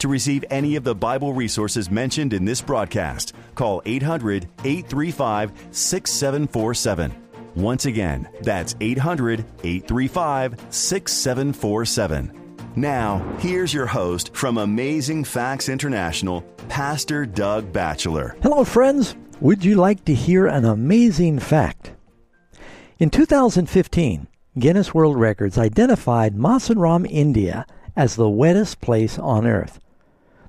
To receive any of the Bible resources mentioned in this broadcast, call 800 835 6747. Once again, that's 800 835 6747. Now, here's your host from Amazing Facts International, Pastor Doug Batchelor. Hello, friends. Would you like to hear an amazing fact? In 2015, Guinness World Records identified Mawsynram, India, as the wettest place on Earth.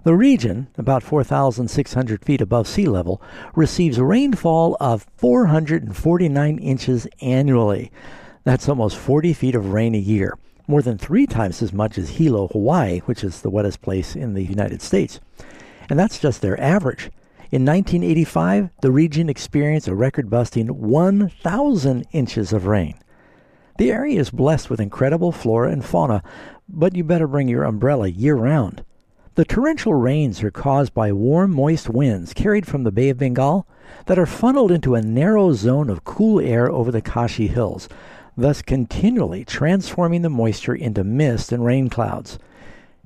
The region, about 4,600 feet above sea level, receives rainfall of 449 inches annually. That's almost 40 feet of rain a year, more than three times as much as Hilo, Hawaii, which is the wettest place in the United States. And that's just their average. In 1985, the region experienced a record busting 1,000 inches of rain. The area is blessed with incredible flora and fauna, but you better bring your umbrella year round. The torrential rains are caused by warm, moist winds carried from the Bay of Bengal that are funneled into a narrow zone of cool air over the Khasi Hills, thus continually transforming the moisture into mist and rain clouds.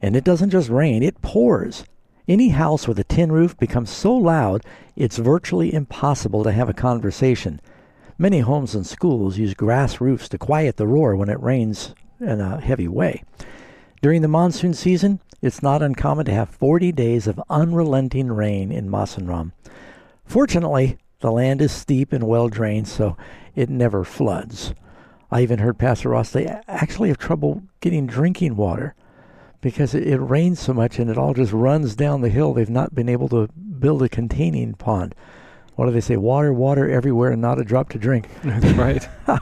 And it doesn't just rain, it pours. Any house with a tin roof becomes so loud it's virtually impossible to have a conversation. Many homes and schools use grass roofs to quiet the roar when it rains in a heavy way. During the monsoon season, it's not uncommon to have 40 days of unrelenting rain in Mawsynram. Fortunately, the land is steep and well drained, so it never floods. I even heard Pastor Ross they actually have trouble getting drinking water because it, it rains so much and it all just runs down the hill. They've not been able to build a containing pond. What do they say? Water, water everywhere, and not a drop to drink. That's right.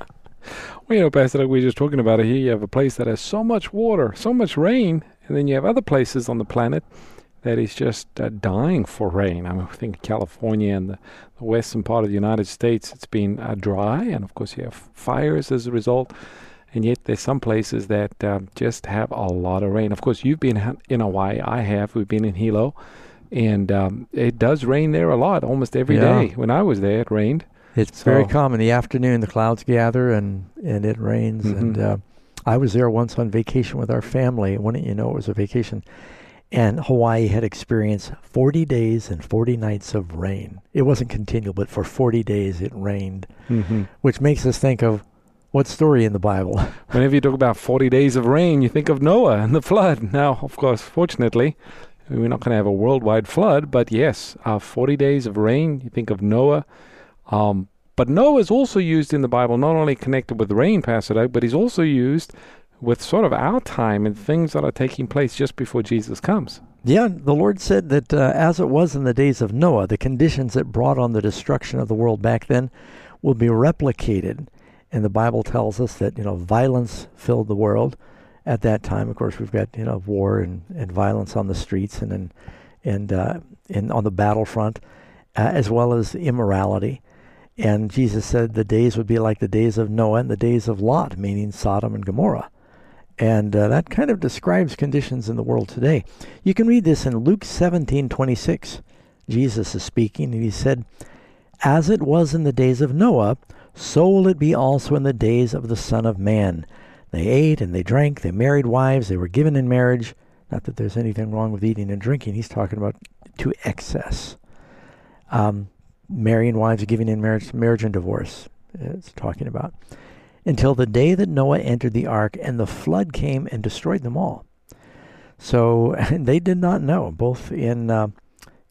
well, you know, Pastor, like we were just talking about it here, you have a place that has so much water, so much rain, and then you have other places on the planet that is just uh, dying for rain. I, mean, I think California and the, the, western part of the United States, it's been uh, dry, and of course you have fires as a result. And yet there's some places that uh, just have a lot of rain. Of course, you've been in Hawaii. I have. We've been in Hilo, and um, it does rain there a lot, almost every yeah. day. When I was there, it rained. It's so. very common. In the afternoon, the clouds gather and and it rains. Mm-hmm. And uh, I was there once on vacation with our family. Wouldn't you know it was a vacation? And Hawaii had experienced 40 days and 40 nights of rain. It wasn't continual, but for 40 days it rained, mm-hmm. which makes us think of what story in the Bible? Whenever you talk about 40 days of rain, you think of Noah and the flood. Now, of course, fortunately, we're not going to have a worldwide flood, but yes, uh, 40 days of rain, you think of Noah. Um, but Noah is also used in the Bible, not only connected with rain, Pastor Doug, but he's also used with sort of our time and things that are taking place just before Jesus comes. Yeah, the Lord said that uh, as it was in the days of Noah, the conditions that brought on the destruction of the world back then will be replicated. And the Bible tells us that, you know, violence filled the world at that time. Of course, we've got, you know, war and, and violence on the streets and and, and, uh, and on the battlefront, uh, as well as immorality. And Jesus said the days would be like the days of Noah and the days of Lot, meaning Sodom and Gomorrah. And uh, that kind of describes conditions in the world today. You can read this in Luke 17:26. Jesus is speaking, and he said, "As it was in the days of Noah, so will it be also in the days of the Son of Man. They ate and they drank, they married wives, they were given in marriage. Not that there's anything wrong with eating and drinking. He's talking about to excess. Um, marrying wives, giving in marriage, marriage and divorce. It's talking about." until the day that Noah entered the ark and the flood came and destroyed them all. So they did not know, both in uh,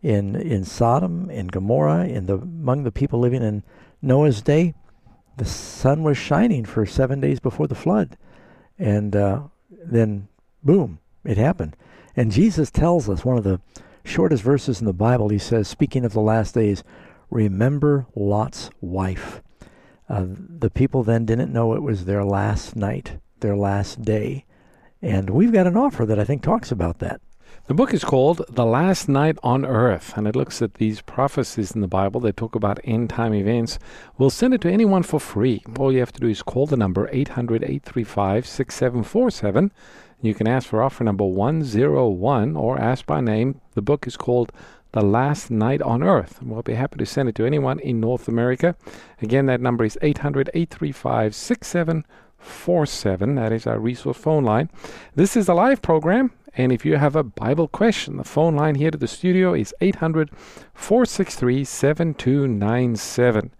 in in Sodom, in Gomorrah, in the among the people living in Noah's day, the sun was shining for seven days before the flood, and uh, then boom, it happened. And Jesus tells us one of the shortest verses in the Bible. He says, speaking of the last days, remember Lot's wife. Uh, the people then didn't know it was their last night, their last day. And we've got an offer that I think talks about that. The book is called The Last Night on Earth, and it looks at these prophecies in the Bible that talk about end time events. We'll send it to anyone for free. All you have to do is call the number 800 835 6747. You can ask for offer number 101 or ask by name. The book is called The Last Night on Earth. We'll be happy to send it to anyone in North America. Again, that number is 800 835 6747. That is our resource phone line. This is a live program. And if you have a Bible question, the phone line here to the studio is 800 463 7297.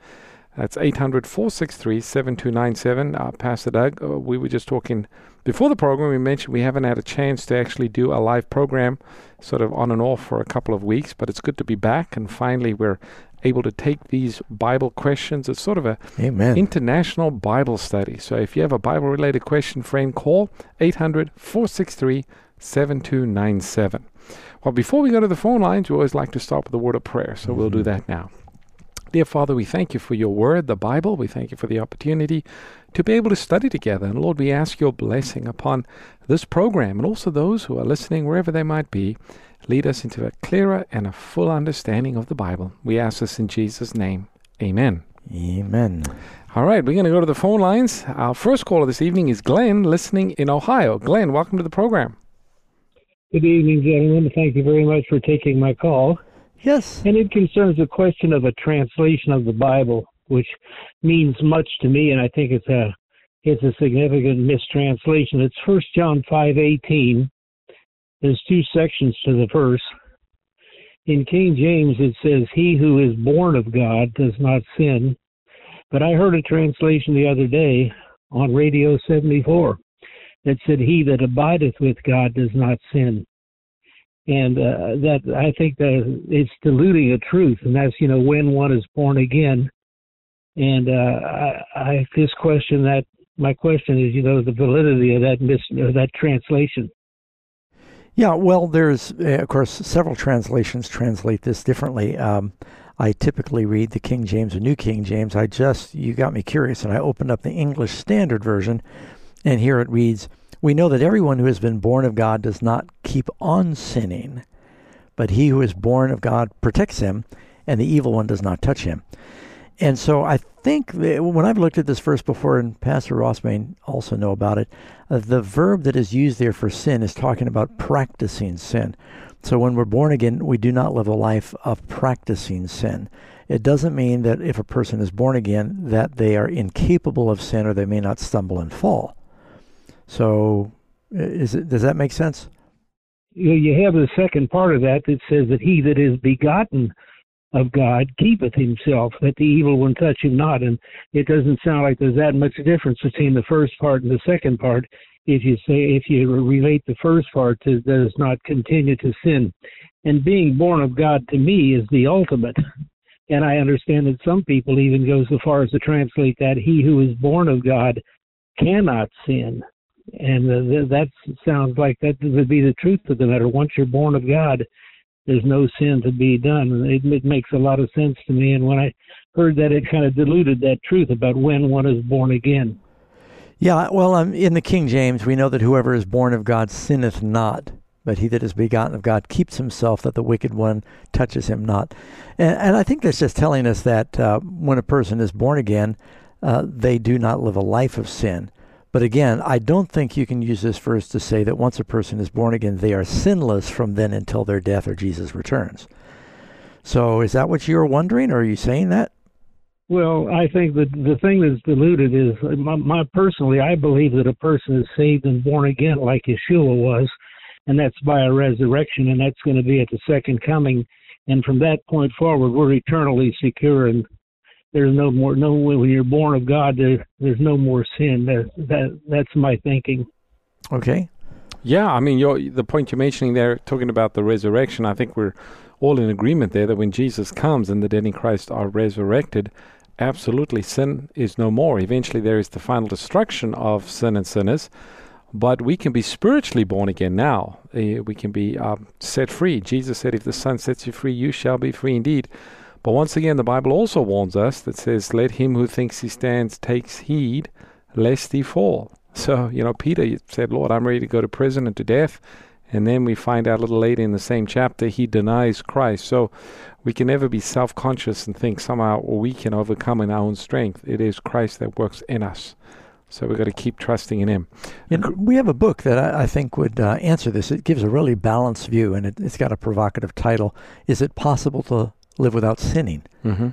That's 800 463 7297. Uh, Pastor Doug, uh, we were just talking before the program. We mentioned we haven't had a chance to actually do a live program, sort of on and off for a couple of weeks, but it's good to be back. And finally, we're able to take these Bible questions. It's sort of a Amen. international Bible study. So if you have a Bible related question, friend, call 800 463 7297. Well, before we go to the phone lines, we always like to start with a word of prayer, so mm-hmm. we'll do that now. Dear Father, we thank you for your word, the Bible. We thank you for the opportunity to be able to study together. And Lord, we ask your blessing upon this program and also those who are listening, wherever they might be. Lead us into a clearer and a full understanding of the Bible. We ask this in Jesus' name. Amen. Amen. All right, we're going to go to the phone lines. Our first caller this evening is Glenn, listening in Ohio. Glenn, welcome to the program. Good evening, gentlemen. Thank you very much for taking my call. Yes. And it concerns the question of a translation of the Bible, which means much to me, and I think it's a it's a significant mistranslation. It's First John five eighteen. There's two sections to the verse. In King James, it says, "He who is born of God does not sin." But I heard a translation the other day on Radio 74 that said, "He that abideth with God does not sin." And uh, that I think that it's diluting a truth, and that's you know when one is born again. And uh, I, I this question that my question is you know the validity of that mis of that translation. Yeah, well, there's uh, of course several translations translate this differently. Um, I typically read the King James or New King James. I just you got me curious, and I opened up the English Standard Version, and here it reads, We know that everyone who has been born of God does not keep on sinning, but he who is born of God protects him, and the evil one does not touch him. And so I think when I've looked at this verse before, and Pastor Ross may also know about it, uh, the verb that is used there for sin is talking about practicing sin. So when we're born again, we do not live a life of practicing sin. It doesn't mean that if a person is born again that they are incapable of sin or they may not stumble and fall. So, is it, does that make sense? You have the second part of that that says that he that is begotten of God keepeth himself, that the evil one touch him not. And it doesn't sound like there's that much difference between the first part and the second part. If you say, if you relate the first part to does not continue to sin. And being born of God to me is the ultimate. And I understand that some people even go so far as to translate that he who is born of God cannot sin and uh, that sounds like that would be the truth of the matter. Once you're born of God, there's no sin to be done. It, it makes a lot of sense to me. And when I heard that, it kind of diluted that truth about when one is born again. Yeah, well, um, in the King James, we know that whoever is born of God sinneth not, but he that is begotten of God keeps himself, that the wicked one touches him not. And, and I think that's just telling us that uh, when a person is born again, uh, they do not live a life of sin. But again, I don't think you can use this verse to say that once a person is born again, they are sinless from then until their death or Jesus returns. So is that what you're wondering, or are you saying that? Well, I think that the thing that's diluted is my, my personally, I believe that a person is saved and born again like Yeshua was, and that's by a resurrection, and that's going to be at the second coming. And from that point forward, we're eternally secure and there's no more no when you're born of God there, there's no more sin. That, that that's my thinking. Okay. Yeah i mean the point you're mentioning there talking about the resurrection i think we're all in agreement there that when jesus comes and the dead in christ are resurrected absolutely sin is no more. Eventually there is the final destruction of sin and sinners but we can be spiritually born again now. Uh, we can be uh, set free. Jesus said if the son sets you free you shall be free indeed but once again, the Bible also warns us that says, Let him who thinks he stands takes heed lest he fall. So, you know, Peter said, Lord, I'm ready to go to prison and to death. And then we find out a little later in the same chapter he denies Christ. So we can never be self conscious and think somehow we can overcome in our own strength. It is Christ that works in us. So we've got to keep trusting in Him. And we have a book that I, I think would uh, answer this. It gives a really balanced view, and it, has got a provocative title. Is it possible to live without sinning? Mm-hmm.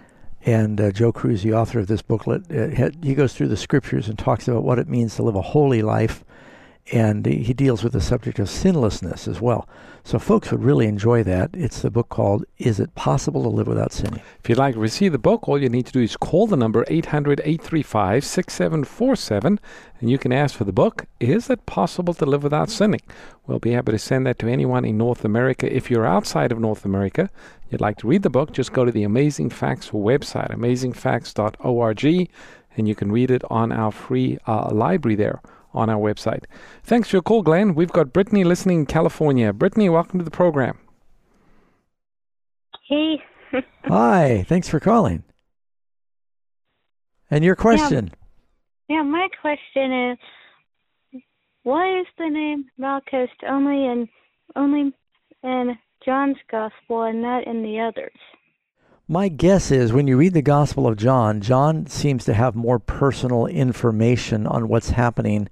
And uh, Joe Crews, the author of this booklet, uh, he goes through the scriptures and talks about what it means to live a holy life and he deals with the subject of sinlessness as well. So folks would really enjoy that. It's the book called Is It Possible to Live Without Sinning? If you'd like to receive the book, all you need to do is call the number 800-835-6747 and you can ask for the book, Is It Possible to Live Without Sinning? We'll be happy to send that to anyone in North America. If you're outside of North America, you'd like to read the book, just go to the Amazing Facts website, amazingfacts.org, and you can read it on our free uh, library there on our website. Thanks for your call, Glenn. We've got Brittany listening in California. Brittany, welcome to the program. Hey. Hi, thanks for calling. And your question? Yeah, yeah, my question is why is the name Malchus only in only in John's gospel and not in the others? My guess is when you read the Gospel of John, John seems to have more personal information on what's happening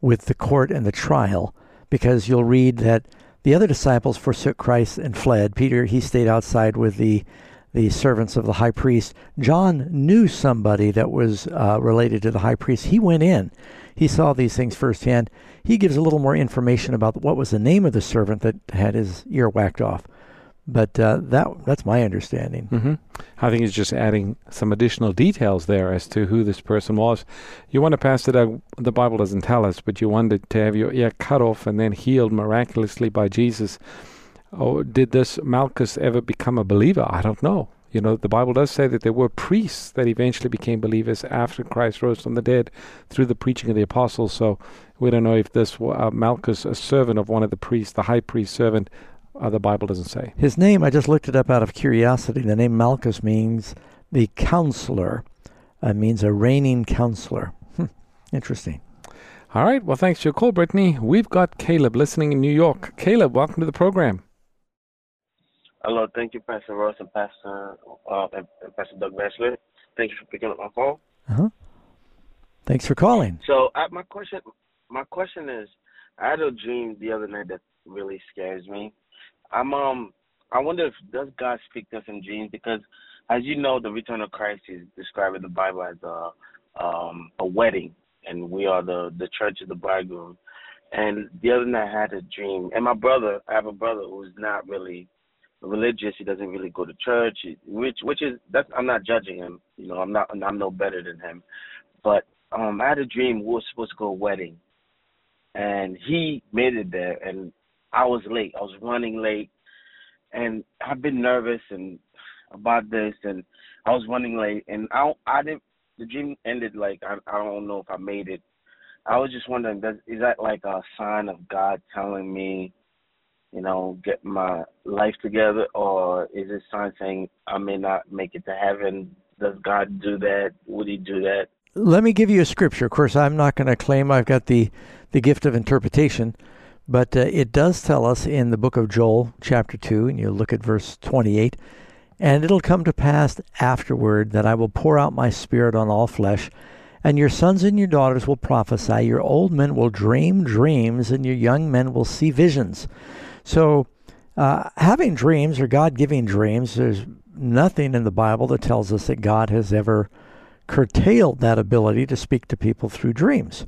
with the court and the trial because you'll read that the other disciples forsook Christ and fled. Peter, he stayed outside with the the servants of the high priest. John knew somebody that was uh, related to the high priest. He went in. He saw these things firsthand. He gives a little more information about what was the name of the servant that had his ear whacked off. But uh, that that's my understanding. Mm-hmm. I think it's just adding some additional details there as to who this person was. You want to pass it out. The Bible doesn't tell us, but you wanted to have your ear cut off and then healed miraculously by Jesus. Oh, did this Malchus ever become a believer? I don't know. You know, the Bible does say that there were priests that eventually became believers after Christ rose from the dead through the preaching of the apostles. So we don't know if this uh, Malchus, a servant of one of the priests, the high priest servant, uh, the Bible doesn't say. His name, I just looked it up out of curiosity. The name Malchus means the counselor. It means a reigning counselor. Hmm. Interesting. All right. Well, thanks for your call, Brittany. We've got Caleb listening in New York. Caleb, welcome to the program. Hello. Thank you, Pastor Ross and Pastor uh, and Pastor Doug Batchelor. Thank you for picking up my call. Uh-huh. Thanks for calling. So, uh, my question, my question is, I had a dream the other night that really scares me. I'm um I wonder if does God speak to us in dreams because as you know the return of Christ is described in the Bible as a um a wedding. And we are the the church of the bridegroom. And the other night I had a dream. And my brother I have a brother who's not really religious, he doesn't really go to church, which which is that's I'm not judging him. You know, I'm not I'm no better than him. But um I had a dream. We were supposed to go to a wedding. And he made it there. And I was late. I was running late, and I've been nervous and about this, and I was running late, and I I didn't. The dream ended like I I don't know if I made it. I was just wondering, does is that like a sign of God telling me, you know, get my life together, or is it sign saying I may not make it to heaven? Does God do that? Would He do that? Let me give you a scripture. Of course, I'm not going to claim I've got the the gift of interpretation. But uh, it does tell us in the book of Joel, chapter 2, and you look at verse 28 And it'll come to pass afterward that I will pour out my spirit on all flesh, and your sons and your daughters will prophesy, your old men will dream dreams, and your young men will see visions. So, uh, having dreams or God giving dreams, there's nothing in the Bible that tells us that God has ever curtailed that ability to speak to people through dreams.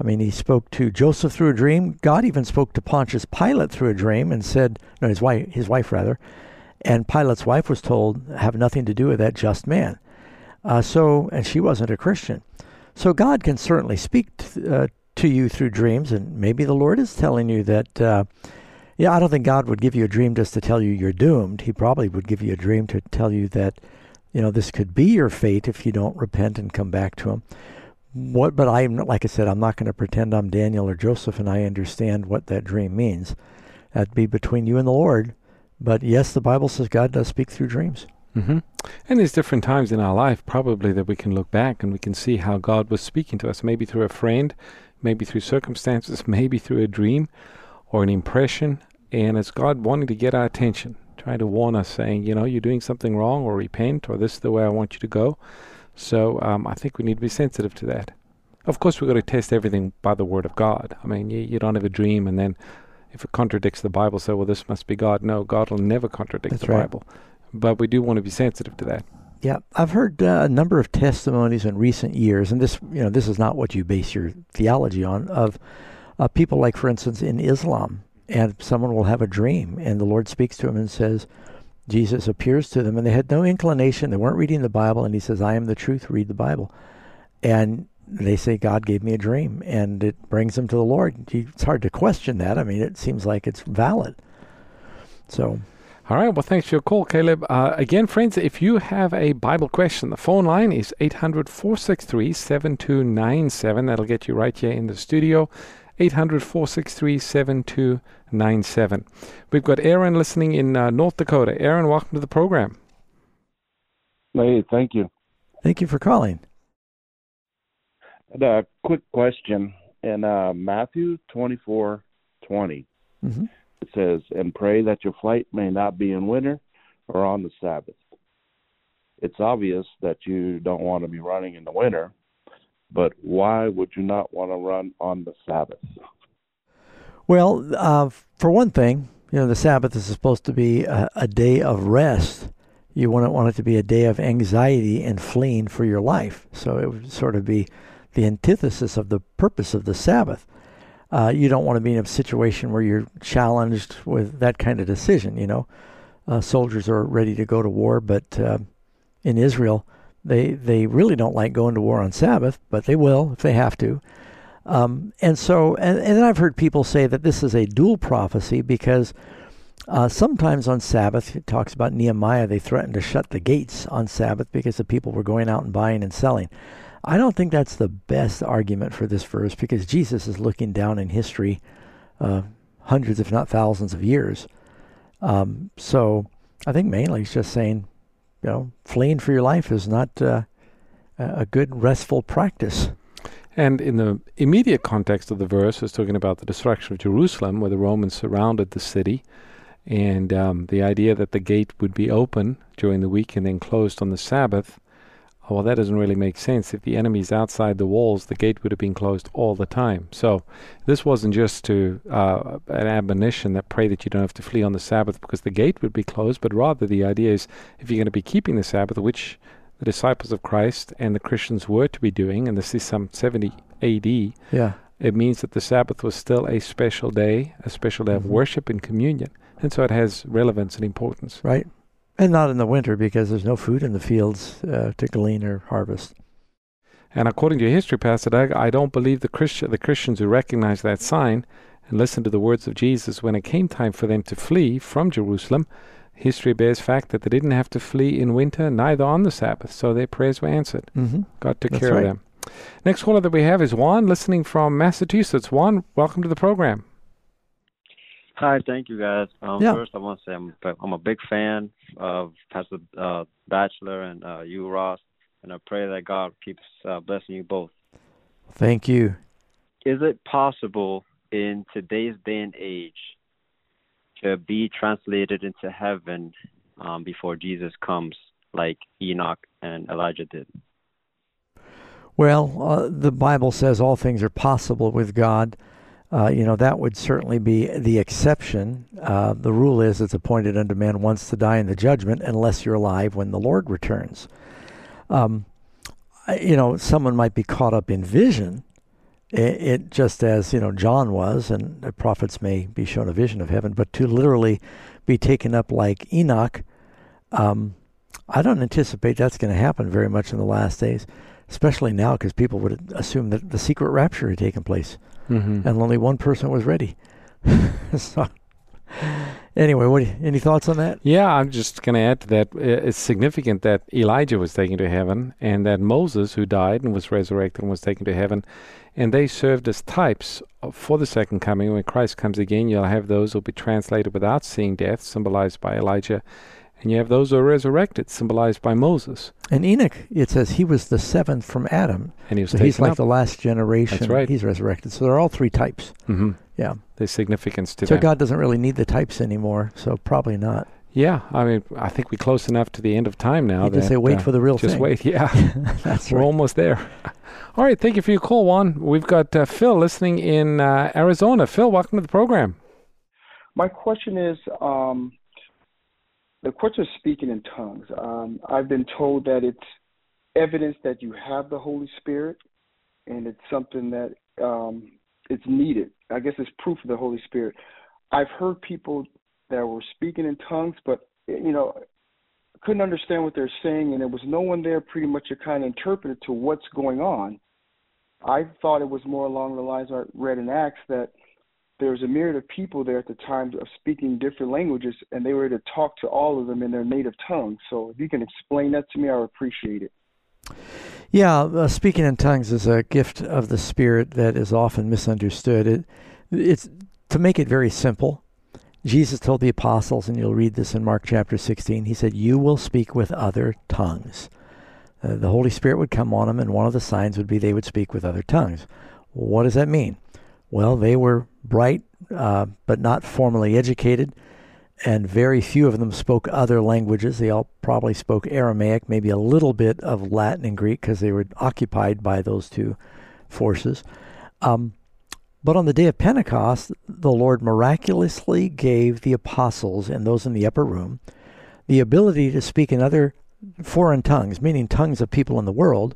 I mean, he spoke to Joseph through a dream. God even spoke to Pontius Pilate through a dream and said, no, his wife, his wife rather, and Pilate's wife was told, have nothing to do with that just man. Uh, so, and she wasn't a Christian. So God can certainly speak t- uh, to you through dreams, and maybe the Lord is telling you that. Uh, yeah, I don't think God would give you a dream just to tell you you're doomed. He probably would give you a dream to tell you that, you know, this could be your fate if you don't repent and come back to Him what but i'm like i said i'm not going to pretend i'm daniel or joseph and i understand what that dream means that'd be between you and the lord but yes the bible says god does speak through dreams mm-hmm. and there's different times in our life probably that we can look back and we can see how god was speaking to us maybe through a friend maybe through circumstances maybe through a dream or an impression, and it's God wanting to get our attention, trying to warn us, saying, you know, you're doing something wrong, or repent, or this is the way I want you to go. So um, I think we need to be sensitive to that. Of course, we've got to test everything by the Word of God. I mean, you, you don't have a dream and then if it contradicts the Bible, say, well, this must be God. No, God will never contradict That's the right. Bible. But we do want to be sensitive to that. Yeah, I've heard uh, a number of testimonies in recent years, and this, you know, this is not what you base your theology on. Of uh, people like, for instance, in Islam, and someone will have a dream, and the Lord speaks to him and says, Jesus appears to them, and they had no inclination. They weren't reading the Bible, and He says, "I am the truth. Read the Bible." And they say, "God gave me a dream," and it brings them to the Lord. It's hard to question that. I mean, it seems like it's valid. So All right. Well, thanks for your call, Caleb. Uh, again, friends, if you have a Bible question, the phone line is 800 463 7297. That'll get you right here in the studio. 800 463 7297. We've got Aaron listening in uh, North Dakota. Aaron, welcome to the program. Hey, thank you. thank you for calling. And a quick question. In uh, Matthew twenty four twenty, hmm it says, And pray that your flight may not be in winter or on the Sabbath. It's obvious that you don't want to be running in the winter, but why would you not want to run on the Sabbath? Well, uh, for one thing, you know, the Sabbath is supposed to be a, a day of rest. You wouldn't want it to be a day of anxiety and fleeing for your life. So it would sort of be the antithesis of the purpose of the Sabbath. Uh, you don't want to be in a situation where you're challenged with that kind of decision. You know, uh, soldiers are ready to go to war, but uh, in Israel, they they really don't like going to war on Sabbath, but they will if they have to. Um, and so, and, and then I've heard people say that this is a dual prophecy because uh, sometimes on Sabbath, it talks about Nehemiah, they threatened to shut the gates on Sabbath because the people were going out and buying and selling. I don't think that's the best argument for this verse because Jesus is looking down in history uh, hundreds, if not thousands, of years. Um, so I think mainly he's just saying, you know, fleeing for your life is not uh, a good restful practice. And in the immediate context of the verse, it's talking about the destruction of Jerusalem, where the Romans surrounded the city, and um, the idea that the gate would be open during the week and then closed on the Sabbath. Oh, Well, that doesn't really make sense. If the enemy's outside the walls, the gate would have been closed all the time. So, this wasn't just to uh, an admonition that pray that you don't have to flee on the Sabbath because the gate would be closed, but rather the idea is if you're going to be keeping the Sabbath, which the disciples of Christ and the Christians were to be doing, and this is some 70 AD, Yeah. it means that the Sabbath was still a special day, a special day Mhm. of worship and communion. And so it has relevance and importance. Right. And not in the winter because there's no food in the fields uh, to glean or harvest. And according to your history, Pastor Doug, I don't believe the Christian, the Christians who recognized that sign and listened to the words of Jesus when it came time for them to flee from Jerusalem. History bears fact that they didn't have to flee in winter, neither on the Sabbath, so their prayers were answered. Mm-hmm. God took That's care right. of them. Next caller that we have is Juan, listening from Massachusetts. Juan, welcome to the program. Hi, thank you guys. Um, Yeah. First, I want to say I'm I'm a big fan of Pastor uh, Batchelor and uh, you, Ross, and I pray that God keeps uh, blessing you both. Thank you. Is it possible in today's day and age to be translated into heaven um, before Jesus comes, like Enoch and Elijah did? Well, uh, the Bible says all things are possible with God. Uh, you know, that would certainly be the exception. Uh, the rule is it's appointed unto man once to die in the judgment unless you're alive when the Lord returns. Um, you know, someone might be caught up in vision. It, it just as, you know, John was, and the prophets may be shown a vision of heaven, but to literally be taken up like Enoch, um, I don't anticipate that's going to happen very much in the last days especially now because people would assume that the secret rapture had taken place Mm-hmm. and only one person was ready. so, anyway, what? Any thoughts on that? Yeah, I'm just going to add to that. It's significant that Elijah was taken to heaven and that Moses, who died and was resurrected and was taken to heaven, and they served as types for the second coming. When Christ comes again, you'll have those who will be translated without seeing death, symbolized by Elijah, and you have those who are resurrected, symbolized by Moses. And Enoch, it says he was the seventh from Adam, And he was so taken he's like up. the last generation. That's right. He's resurrected. So they're all three types. hmm Yeah. There's significance to So that. God doesn't really need the types anymore, so probably not. Yeah, I mean, I think we're close enough to the end of time now. You just that, say, "Wait uh, for the real Just thing." Just wait. Yeah, That's we're right. almost there. All right, thank you for your call, Juan. We've got uh, Phil listening in uh, Arizona. Phil, welcome to the program. My question is um, the courts are speaking in tongues. Um, I've been told that it's evidence that you have the Holy Spirit, and it's something that um, it's needed. I guess it's proof of the Holy Spirit. I've heard people that were speaking in tongues, but you know, couldn't understand what they're saying, and there was no one there pretty much to kind of interpret to what's going on. I thought it was more along the lines I read in Acts that there was a myriad of people there at the time of speaking different languages, and they were to talk to all of them in their native tongue. So if you can explain that to me, I would appreciate it. Yeah, uh, speaking in tongues is a gift of the Spirit that is often misunderstood. It, it's to make it very simple. Jesus told the apostles, and you'll read this in Mark chapter 16. He said, "You will speak with other tongues." Uh, the Holy Spirit would come on them, and one of the signs would be they would speak with other tongues. What does that mean? Well, they were bright, uh, but not formally educated, and very few of them spoke other languages. They all probably spoke Aramaic, maybe a little bit of Latin and Greek because they were occupied by those two forces. Um, but on the day of Pentecost, the Lord miraculously gave the apostles and those in the upper room the ability to speak in other foreign tongues, meaning tongues of people in the world,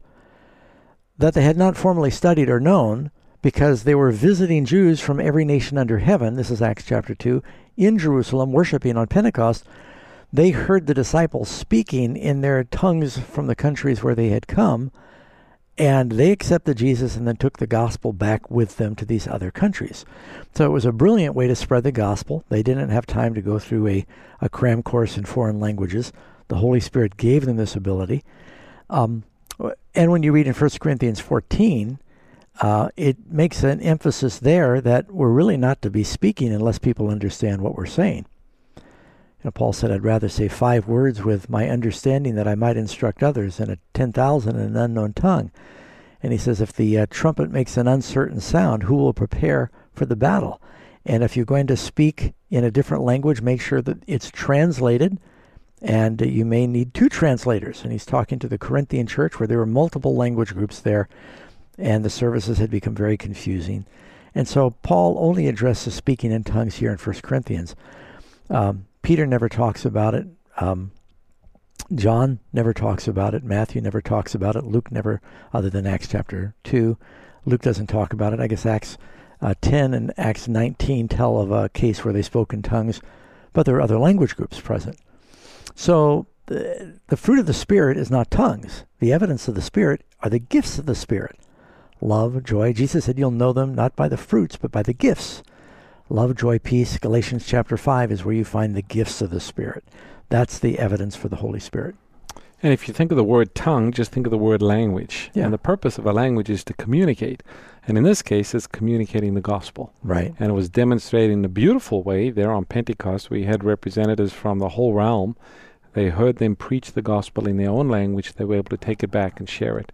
that they had not formally studied or known because they were visiting Jews from every nation under heaven. This is Acts chapter 2. In Jerusalem, worshiping on Pentecost, they heard the disciples speaking in their tongues from the countries where they had come, and they accepted Jesus and then took the gospel back with them to these other countries. So it was a brilliant way to spread the gospel. They didn't have time to go through a, a cram course in foreign languages. The Holy Spirit gave them this ability. Um, and when you read in 1 Corinthians 14, uh, it makes an emphasis there that we're really not to be speaking unless people understand what we're saying. You know, Paul said, I'd rather say five words with my understanding that I might instruct others than a 10,000 in an unknown tongue. And he says, if the uh, trumpet makes an uncertain sound, who will prepare for the battle? And if you're going to speak in a different language, make sure that it's translated. And you may need two translators. And he's talking to the Corinthian church where there were multiple language groups there, and the services had become very confusing. And so Paul only addresses speaking in tongues here in 1 Corinthians. Um, Peter never talks about it. Um, John never talks about it. Matthew never talks about it. Luke never, other than Acts chapter 2. Luke doesn't talk about it. I guess Acts uh, 10 and Acts 19 tell of a case where they spoke in tongues, but there are other language groups present. So the, the fruit of the Spirit is not tongues. The evidence of the Spirit are the gifts of the Spirit love, joy. Jesus said, You'll know them not by the fruits, but by the gifts. Love, joy, peace. Galatians chapter 5 is where you find the gifts of the Spirit. That's the evidence for the Holy Spirit. And if you think of the word tongue, just think of the word language. Yeah. And the purpose of a language is to communicate. And in this case, it's communicating the gospel. Right. And it was demonstrated in a beautiful way there on Pentecost. We had representatives from the whole realm. They heard them preach the gospel in their own language. They were able to take it back and share it.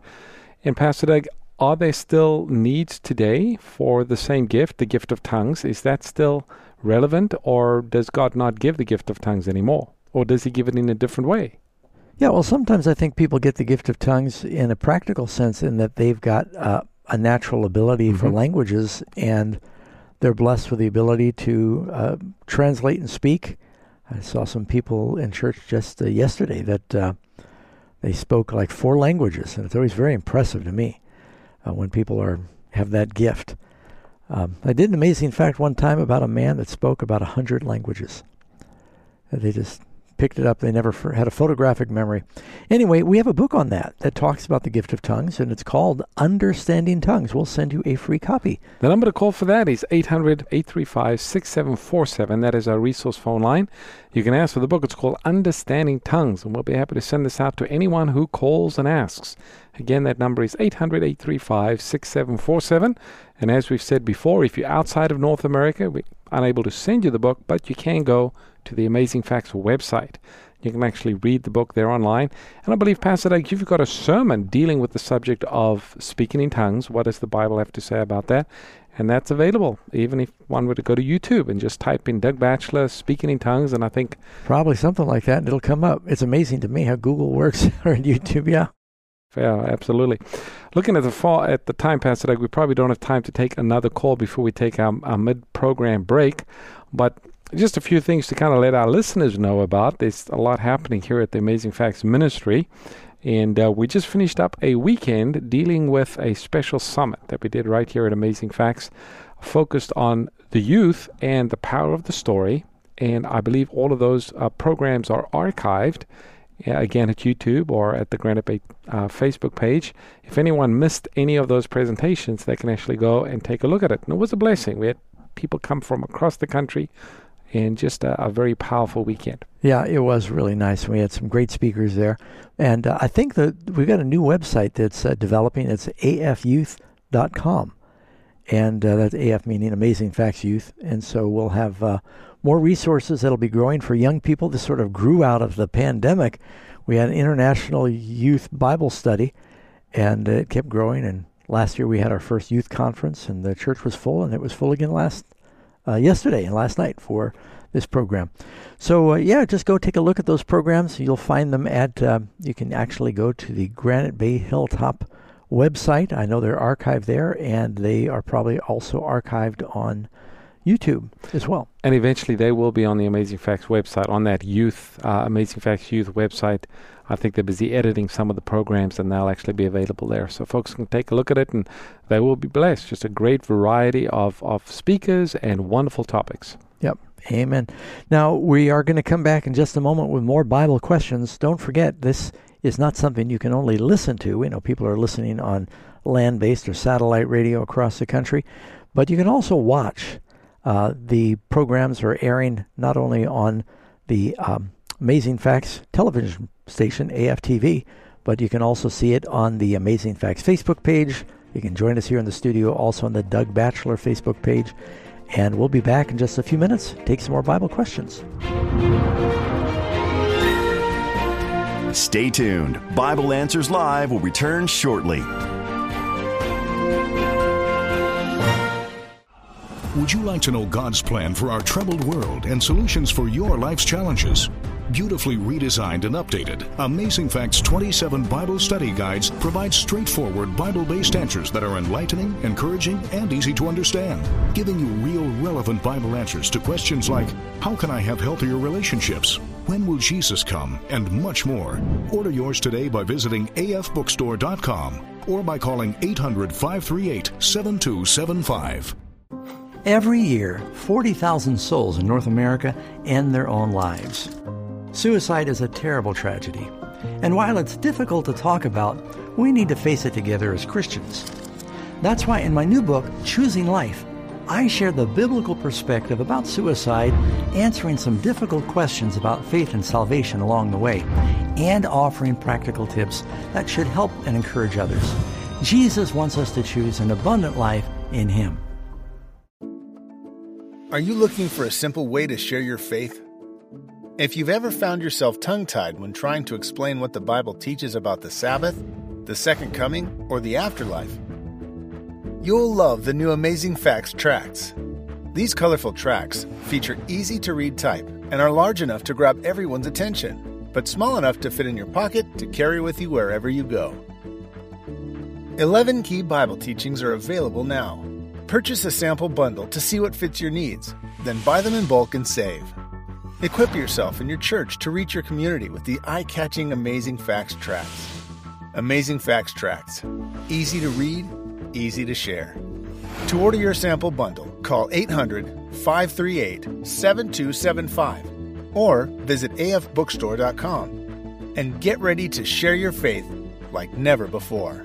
And Pastor Doug, are there still needs today for the same gift, the gift of tongues? Is that still relevant, or does God not give the gift of tongues anymore? Or does He give it in a different way? Yeah, well, sometimes I think people get the gift of tongues in a practical sense in that they've got uh, a natural ability for Mhm. languages and they're blessed with the ability to uh, translate and speak. I saw some people in church just uh, yesterday that uh, they spoke like four languages, and it's always very impressive to me uh, when people are have that gift. Um, I did an amazing fact one time about a man that spoke about a hundred languages. They just picked it up. They never had a photographic memory. Anyway, we have a book on that that talks about the gift of tongues, and it's called Understanding Tongues. We'll send you a free copy. The number to call for that is 800 835 6747. That is our resource phone line. You can ask for the book. It's called Understanding Tongues, and we'll be happy to send this out to anyone who calls and asks. Again, that number is 800 835 6747. And as we've said before, if you're outside of North America, we're unable to send you the book, but you can go to the Amazing Facts website. You can actually read the book there online. And I believe, Pastor Doug, you've got a sermon dealing with the subject of speaking in tongues. What does the Bible have to say about that? And that's available, even if one were to go to YouTube and just type in Doug Batchelor speaking in tongues. And I think probably something like that, and it'll come up. It's amazing to me how Google works or YouTube. Yeah. Yeah, absolutely. Looking at the fall at the time, Pastor Doug, we probably don't have time to take another call before we take our, our mid-program break. But just a few things to kind of let our listeners know about. There's a lot happening here at the Amazing Facts Ministry. And uh, we just finished up a weekend dealing with a special summit that we did right here at Amazing Facts, focused on the youth and the power of the story. And I believe all of those uh, programs are archived again at YouTube or at the Granite Bay uh, Facebook page. If anyone missed any of those presentations, they can actually go and take a look at it. And it was a blessing. We had people come from across the country and just a, a, very powerful weekend. Yeah, it was really nice. We had some great speakers there, and uh, I think that we've got a new website that's uh, developing. It's afyouth.com, and uh, that's AF meaning Amazing Facts Youth, and so we'll have uh, more resources that'll be growing for young people. This sort of grew out of the pandemic. We had an international youth Bible study, and it kept growing. And last year we had our first youth conference, and the church was full, and it was full again last uh, yesterday and last night for this program. So, uh, yeah, just go take a look at those programs. You'll find them at, uh, you can actually go to the Granite Bay Hilltop website. I know they're archived there, and they are probably also archived on YouTube as well. And eventually they will be on the Amazing Facts website, on that youth, uh, Amazing Facts Youth website. I think they're busy editing some of the programs and they'll actually be available there. So folks can take a look at it and they will be blessed. Just a great variety of, of speakers and wonderful topics. Yep. Amen. Now, we are going to come back in just a moment with more Bible questions. Don't forget, this is not something you can only listen to. We know people are listening on land based or satellite radio across the country, but you can also watch. Uh, the programs are airing not only on the um, Amazing Facts television station, AFTV, but you can also see it on the Amazing Facts Facebook page. You can join us here in the studio, also on the Doug Batchelor Facebook page. And we'll be back in just a few minutes. Take some more Bible questions. Stay tuned. Bible Answers Live will return shortly. Would you like to know God's plan for our troubled world and solutions for your life's challenges? Beautifully redesigned and updated, Amazing Facts 27 Bible Study Guides provide straightforward Bible based answers that are enlightening, encouraging, and easy to understand, giving you real, relevant Bible answers to questions like How can I have healthier relationships? When will Jesus come? And much more. Order yours today by visiting afbookstore.com or by calling 800 538 7275. Every year, 40,000 souls in North America end their own lives. Suicide is a terrible tragedy, and while it's difficult to talk about, we need to face it together as Christians. That's why in my new book, Choosing Life, I share the biblical perspective about suicide, answering some difficult questions about faith and salvation along the way, and offering practical tips that should help and encourage others. Jesus wants us to choose an abundant life in Him. Are you looking for a simple way to share your faith? If you've ever found yourself tongue tied when trying to explain what the Bible teaches about the Sabbath, the Second Coming, or the afterlife, you'll love the new Amazing Facts tracts. These colorful tracts feature easy to read type and are large enough to grab everyone's attention, but small enough to fit in your pocket to carry with you wherever you go. 11 key Bible teachings are available now. Purchase a sample bundle to see what fits your needs, then buy them in bulk and save. Equip yourself and your church to reach your community with the eye catching Amazing Facts Tracts. Amazing Facts Tracts. Easy to read, easy to share. To order your sample bundle, call 800 538 7275 or visit afbookstore.com and get ready to share your faith like never before.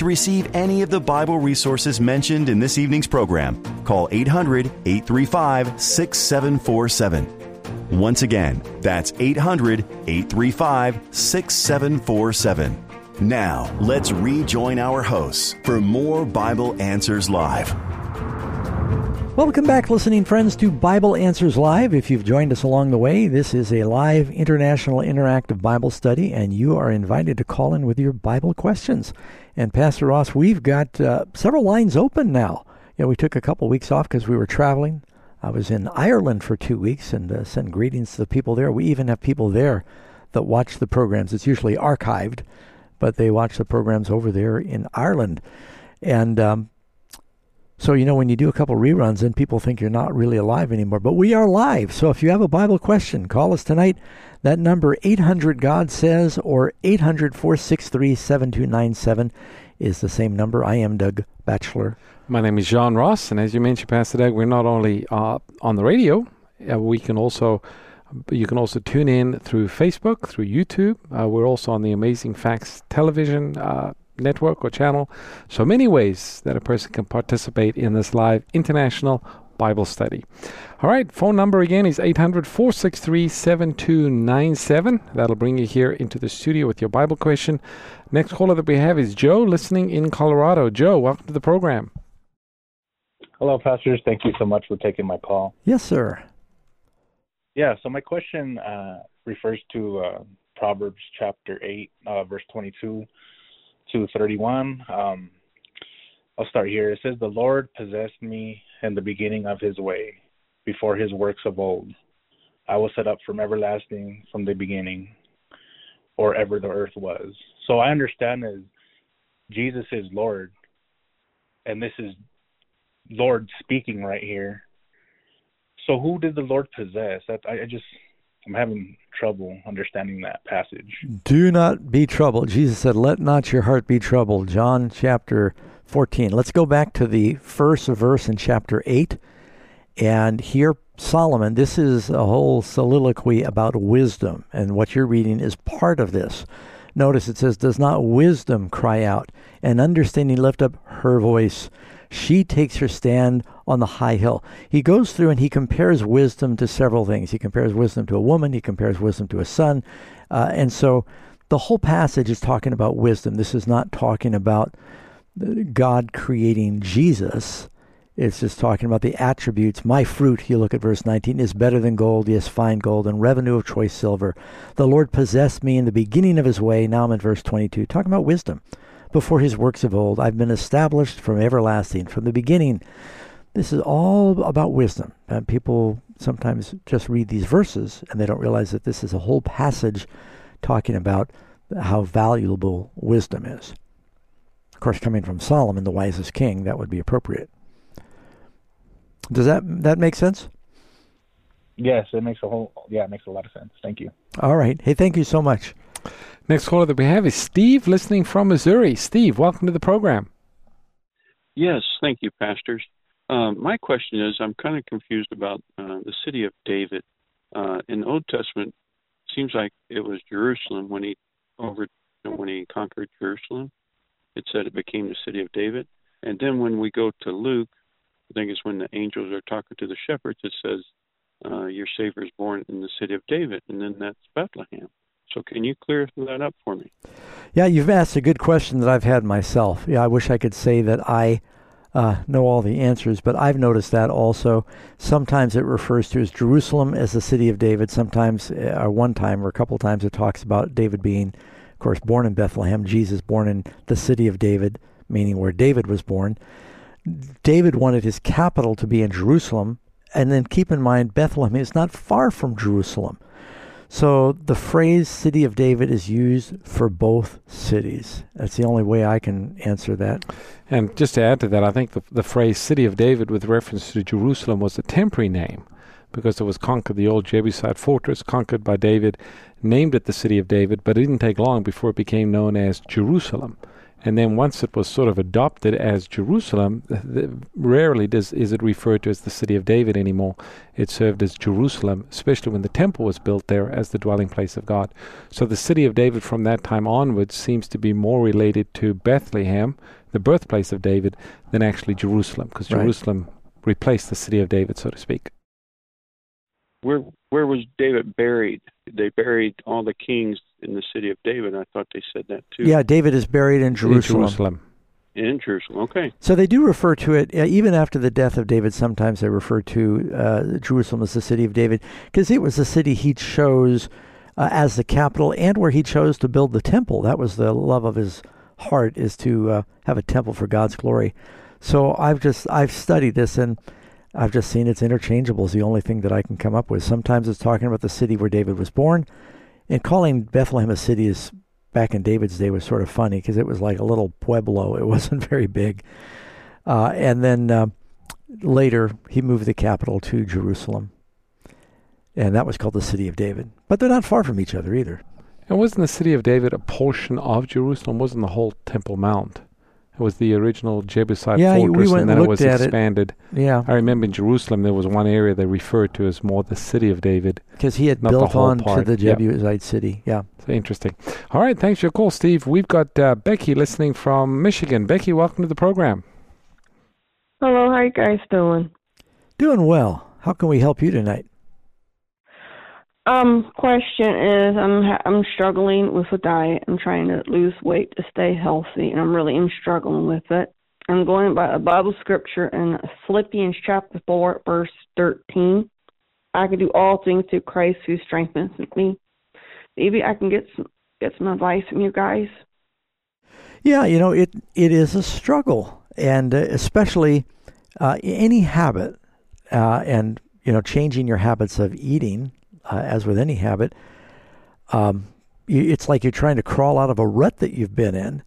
To receive any of the Bible resources mentioned in this evening's program, call 800 835 6747. Once again, that's 800 835 6747. Now, let's rejoin our hosts for more Bible Answers Live. Welcome back, listening friends, to Bible Answers Live. If you've joined us along the way, this is a live international interactive Bible study, and you are invited to call in with your Bible questions. And Pastor Ross, we've got uh, several lines open now. Yeah, we took a couple weeks off because we were traveling. I was in Ireland for two weeks and uh, sent greetings to the people there. We even have people there that watch the programs. It's usually archived, but they watch the programs over there in Ireland. And um, so, you know, when you do a couple reruns, then people think you're not really alive anymore. But we are live. So if you have a Bible question, call us tonight. That number, 800 God Says, or 800 463 7297, is the same number. I am Doug Batchelor. My name is John Ross, and as you mentioned, Pastor Doug, we're not only uh, on the radio, uh, we can also you can also tune in through Facebook, through YouTube. Uh, we're also on the Amazing Facts television uh, network or channel. So many ways that a person can participate in this live international Bible study. All right, phone number again is 800 463 7297. That'll bring you here into the studio with your Bible question. Next caller that we have is Joe, listening in Colorado. Joe, welcome to the program. Hello, pastors. Thank you so much for taking my call. Yes, sir. Yeah, so my question uh, refers to uh, Proverbs chapter 8, uh, verse 22 to 31. Um, I'll start here. It says, The Lord possessed me in the beginning of his way, before his works of old. I was set up from everlasting, from the beginning, or ever the earth was. So I understand as Jesus is Lord, and this is Lord speaking right here. So who did the Lord possess? I, I just I'm having trouble understanding that passage. Do not be troubled. Jesus said, "Let not your heart be troubled." John chapter 14. Let's go back to the first verse in chapter 8 and here Solomon, this is a whole soliloquy about wisdom, and what you're reading is part of this. Notice it says, Does not wisdom cry out, and understanding lift up her voice? She takes her stand on the high hill. He goes through and he compares wisdom to several things. He compares wisdom to a woman, he compares wisdom to a son. Uh, and so the whole passage is talking about wisdom. This is not talking about God creating Jesus. It's just talking about the attributes. My fruit, you look at verse 19, is better than gold, yes, fine gold, and revenue of choice silver. The Lord possessed me in the beginning of his way. Now I'm in verse 22, talking about wisdom. Before his works of old, I've been established from everlasting, from the beginning. This is all about wisdom. And people sometimes just read these verses and they don't realize that this is a whole passage talking about how valuable wisdom is. Of course, coming from Solomon, the wisest king, that would be appropriate. Does that that make sense? Yes, it makes a whole yeah, it makes a lot of sense. Thank you. All right. Hey, thank you so much. Next caller that we have is Steve, listening from Missouri. Steve, welcome to the program. Yes, thank you, pastors. Um, my question is, I'm kind of confused about uh, the city of David. Uh, in the Old Testament, seems like it was Jerusalem when he over when he conquered Jerusalem. It said it became the city of David. And then when we go to Luke, I think it's when the angels are talking to the shepherds, it says, uh, Your Savior is born in the city of David, and then that's Bethlehem. So can you clear that up for me? Yeah, you've asked a good question that I've had myself. Yeah, I wish I could say that I uh, know all the answers, but I've noticed that also. Sometimes it refers to as Jerusalem as the city of David. Sometimes, uh, or one time or a couple times, it talks about David being, of course, born in Bethlehem. Jesus born in the city of David, meaning where David was born. David wanted his capital to be in Jerusalem. And then keep in mind, Bethlehem is not far from Jerusalem. So the phrase city of David is used for both cities. That's the only way I can answer that. And just to add to that, I think the, the phrase city of David with reference to Jerusalem was a temporary name because it was conquered, the old Jebusite fortress conquered by David, named it the city of David, but it didn't take long before it became known as Jerusalem. And then once it was sort of adopted as Jerusalem, the, rarely does is it referred to as the city of David anymore. It served as Jerusalem, especially when the temple was built there as the dwelling place of God. So the city of David from that time onwards seems to be more related to Bethlehem, the birthplace of David, than actually Jerusalem, because Right. Jerusalem replaced the city of David, so to speak. Where where was David buried? They buried all the kings in the city of David. I thought they said that too. Yeah, David is buried in Jerusalem. In Jerusalem. In Jerusalem. Okay. So they do refer to it, even after the death of David, sometimes they refer to uh, Jerusalem as the city of David, because it was the city he chose uh, as the capital and where he chose to build the temple. That was the love of his heart, is to uh, have a temple for God's glory. So I've just, I've studied this and I've just seen it's interchangeable is the only thing that I can come up with. Sometimes it's talking about the city where David was born, and calling Bethlehem a city is back in David's day was sort of funny because it was like a little pueblo. It wasn't very big. Uh, and then uh, later he moved the capital to Jerusalem, and that was called the city of David. But they're not far from each other either. And wasn't the city of David a portion of Jerusalem? Wasn't the whole Temple Mount? It was the original Jebusite Yeah, we fortress, went and and then it was looked at it. expanded. Yeah. I remember in Jerusalem there was one area they referred to as more the city of David, Because he had not built whole on to part. the Yep. Jebusite city. Yeah. So interesting. All right, thanks for your call, Steve. We've got uh, Becky listening from Michigan. Becky, welcome to the program. Hello, how you guys doing? Doing well. How can we help you tonight? Um, question is, I'm I'm struggling with a diet. I'm trying to lose weight to stay healthy, and I'm really am struggling with it. I'm going by a Bible scripture in Philippians chapter four, verse thirteen. I can do all things through Christ who strengthens me. Maybe I can get some get some advice from you guys. Yeah, you know, it it is a struggle, and uh, especially uh, any habit, uh, and you know, changing your habits of eating, uh, as with any habit, um, it's like you're trying to crawl out of a rut that you've been in.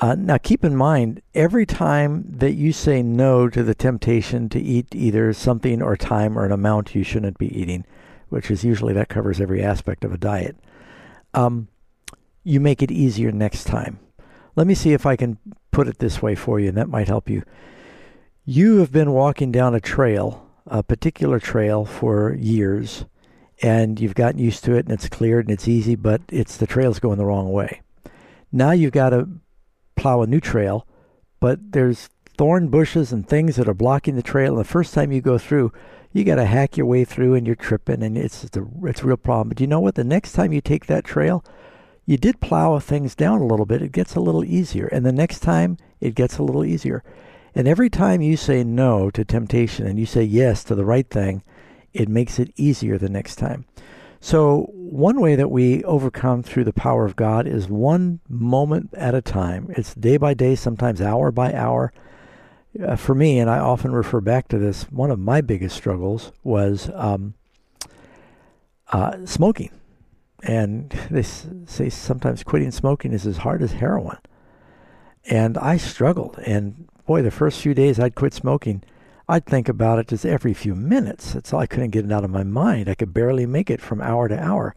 Uh, now, keep in mind, every time that you say no to the temptation to eat either something or time or an amount you shouldn't be eating, which is usually that covers every aspect of a diet, um, you make it easier next time. Let me see if I can put it this way for you, and that might help you. You have been walking down a trail, a particular trail, for years, and you've gotten used to it, and it's cleared and it's easy, but it's the trail's going the wrong way. Now you've got to plow a new trail, but there's thorn bushes and things that are blocking the trail. And the first time you go through, you got to hack your way through, and you're tripping, and it's a, it's a real problem. But you know what? The next time you take that trail, you did plow things down a little bit. It gets a little easier, and the next time it gets a little easier. And every time you say no to temptation and you say yes to the right thing, it makes it easier the next time. So, one way that we overcome through the power of God is one moment at a time. It's day by day, sometimes hour by hour. Uh, for me, and I often refer back to this, one of my biggest struggles was um, uh, smoking. And they s- say sometimes quitting smoking is as hard as heroin. And I struggled. And boy, the first few days I'd quit smoking, I'd think about it just every few minutes. That's all I couldn't get it out of my mind. I could barely make it from hour to hour.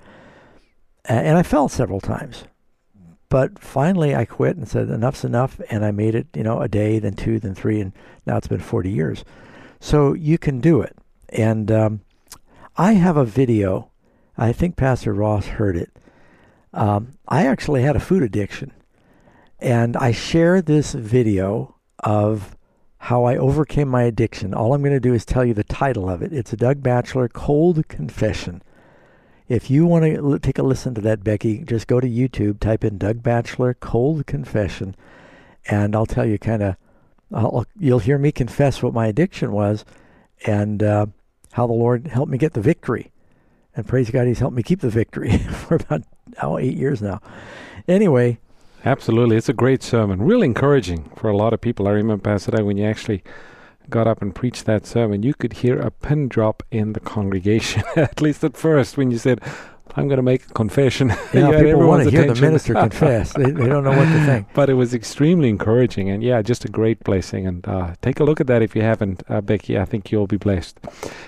And I fell several times. But finally I quit and said enough's enough and I made it, you know, a day, then two, then three, and now it's been 40 years. So you can do it. And um, I have a video. I think Pastor Ross heard it. Um, I actually had a food addiction. And I share this video of how I overcame my addiction. All I'm going to do is tell you the title of it. It's a Doug Batchelor Cold Confession. If you want to take a listen to that, Becky, just go to YouTube, type in Doug Batchelor Cold Confession, and I'll tell you kind of, you'll hear me confess what my addiction was and uh, how the Lord helped me get the victory. And praise God, He's helped me keep the victory for about oh, eight years now. Anyway, Absolutely. It's a great sermon. Real encouraging for a lot of people. I remember, Pastor when you actually got up and preached that sermon, you could hear a pin drop in the congregation, at least at first, when you said, I'm going to make a confession. Yeah, people want to hear the minister confess. They, they don't know what to think. But it was extremely encouraging, and yeah, just a great blessing. And uh, take a look at that if you haven't, uh, Becky. I think you'll be blessed.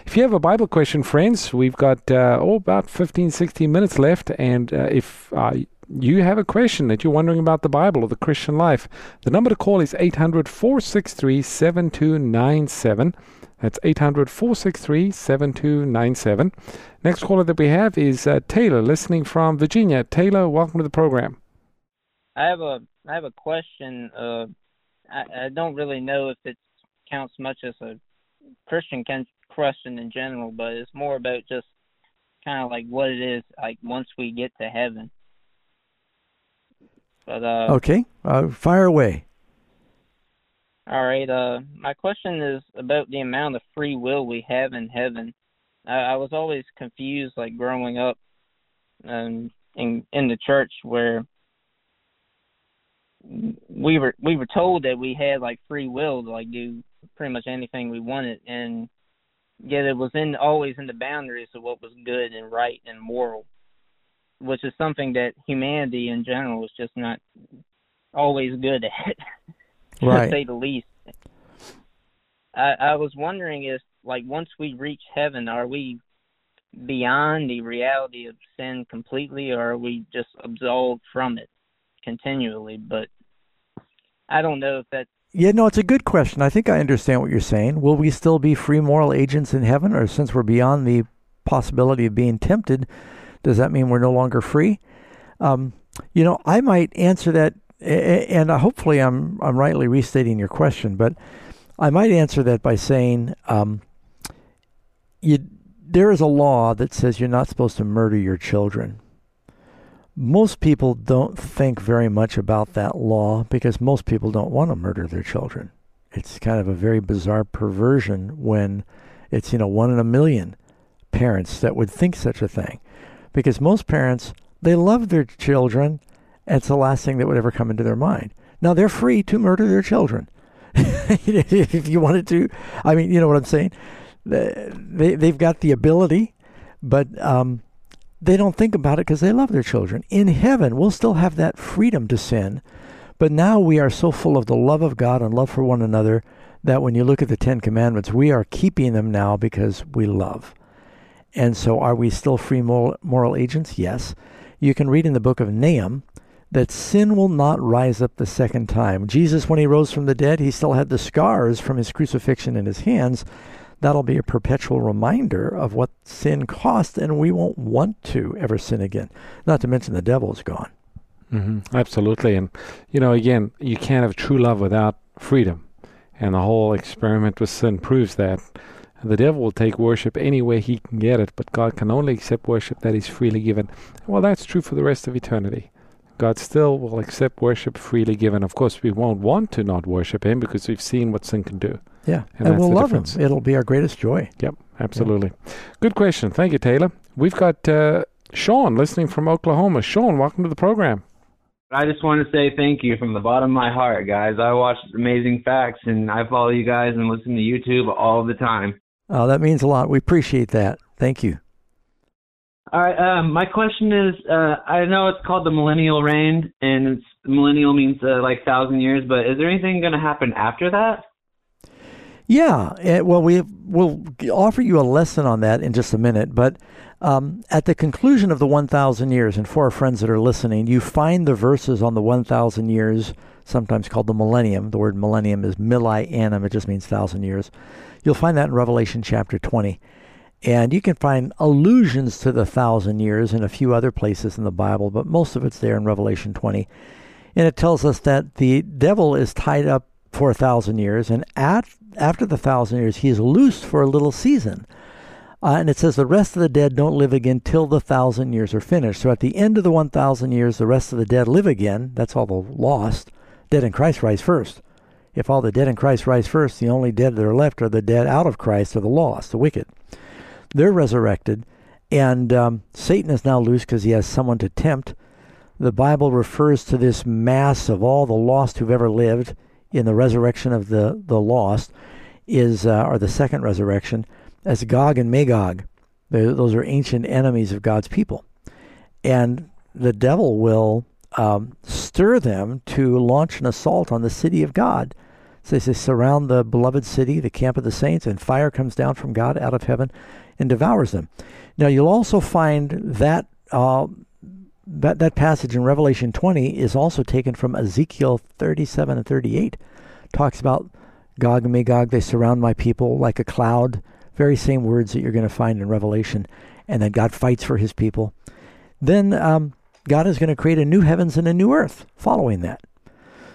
If you have a Bible question, friends, we've got uh, oh about 15, 16 minutes left, and uh, if uh, you have a question that you're wondering about the Bible or the Christian life, the number to call is 800 463 7297. That's 800 463 7297. Next caller that we have is uh, Taylor, listening from Virginia. Taylor, welcome to the program. I have a I have a question. Uh, I, I don't really know if it counts much as a Christian question in general, but it's more about just kind of like what it is like once we get to heaven. But uh, okay, uh, fire away. All right. Uh, my question is about the amount of free will we have in heaven. I, I was always confused, like growing up, um, in in the church where we were we were told that we had like free will to like do pretty much anything we wanted, and yet it was in always in the boundaries of what was good and right and moral, which is something that humanity in general is just not always good at, right. to say the least. I, I was wondering if, like, once we reach heaven, are we beyond the reality of sin completely, or are we just absolved from it continually? But I don't know if that's yeah, no, it's a good question. I think I understand what you're saying. Will we still be free moral agents in heaven, or since we're beyond the possibility of being tempted, does that mean we're no longer free? Um, you know, I might answer that, and hopefully I'm I'm rightly restating your question, but I might answer that by saying, um, you, there is a law that says you're not supposed to murder your children most people don't think very much about that law because most people don't want to murder their children. It's kind of a very bizarre perversion when it's, you know, one in a million parents that would think such a thing. Because most parents, they love their children. And it's the last thing that would ever come into their mind. Now, they're free to murder their children. if you wanted to. I mean, you know what I'm saying? They, they've got the ability, but um, they don't think about it because they love their children. In heaven, we'll still have that freedom to sin, but now we are so full of the love of God and love for one another that when you look at the Ten Commandments, we are keeping them now because we love. And so, are we still free moral, moral agents? Yes. You can read in the book of Nahum that sin will not rise up the second time. Jesus, when he rose from the dead, he still had the scars from his crucifixion in his hands that'll be a perpetual reminder of what sin cost, and we won't want to ever sin again. Not to mention the devil is gone. Mm-hmm. Absolutely. And, you know, again, you can't have true love without freedom. And the whole experiment with sin proves that. The devil will take worship any way he can get it, but God can only accept worship that is freely given. Well, that's true for the rest of eternity. God still will accept worship freely given. Of course, we won't want to not worship Him because we've seen what sin can do. Yeah, and, and we'll love difference. him. It'll be our greatest joy. Yep, absolutely. Yeah. Good question. Thank you, Taylor. We've got uh, Sean listening from Oklahoma. Sean, welcome to the program. I just want to say thank you from the bottom of my heart, guys. I watch Amazing Facts and I follow you guys and listen to YouTube all the time. Oh, that means a lot. We appreciate that. Thank you. All right. Um, my question is, uh, I know it's called the millennial reign, and it's millennial means uh, like thousand years. But is there anything going to happen after that? Yeah, eh, well, we will offer you a lesson on that in just a minute. But um, at the conclusion of the 1,000 years, and for our friends that are listening, you find the verses on the 1,000 years, sometimes called the millennium. The word millennium is millennium, it just means thousand years. You'll find that in Revelation chapter 20. And you can find allusions to the thousand years in a few other places in the Bible, but most of it's there in Revelation 20. And it tells us that the devil is tied up for a thousand years, and at after the thousand years, he is loosed for a little season. Uh, and it says the rest of the dead don't live again till the thousand years are finished. So at the end of the 1,000 years, the rest of the dead live again. That's all the lost. Dead in Christ rise first. If all the dead in Christ rise first, the only dead that are left are the dead out of Christ or the lost, the wicked. They're resurrected, and um, Satan is now loose because he has someone to tempt. The Bible refers to this mass of all the lost who've ever lived in the resurrection of the, the lost is, uh, or the second resurrection, as Gog and Magog. They're, those are ancient enemies of God's people. And the devil will um, stir them to launch an assault on the city of God. So they say, surround the beloved city, the camp of the saints, and fire comes down from God out of heaven and devours them. Now, you'll also find that uh, that, that passage in Revelation 20 is also taken from Ezekiel 37 and 38. Talks about Gog and Magog, they surround my people like a cloud. Very same words that you're going to find in Revelation. And then God fights for his people. Then um, God is going to create a new heavens and a new earth following that.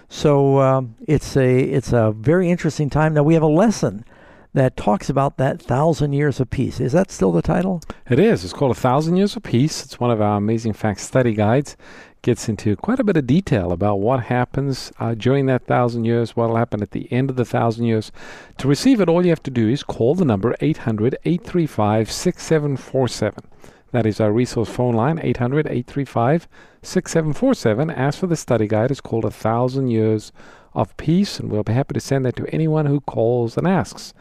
So um, it's a it's a very interesting time. Now we have a lesson that talks about that thousand years of peace. Is that still the title? It is. It's called A Thousand Years of Peace. It's one of our amazing facts study guides. Gets into quite a bit of detail about what happens uh, during that thousand years, what will happen at the end of the thousand years. To receive it, all you have to do is call the number 800 835 6747. That is our resource phone line, 800 835 6747. Ask for the study guide. It's called A Thousand Years of Peace, and we'll be happy to send that to anyone who calls and asks.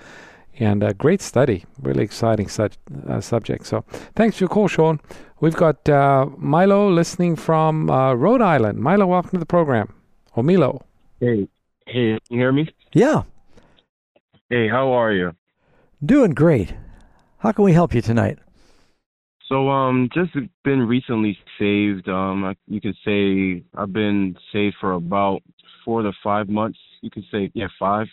And a great study, really exciting such, uh, subject. So thanks for your call, Sean. We've got uh, Milo listening from uh, Rhode Island. Milo, welcome to the program. Or Milo. Hey, hey, you hear me? Yeah. Hey, how are you? Doing great. How can we help you tonight? So, um, just been recently saved. Um, you can say I've been saved for about four to five months. You can say, yeah, five.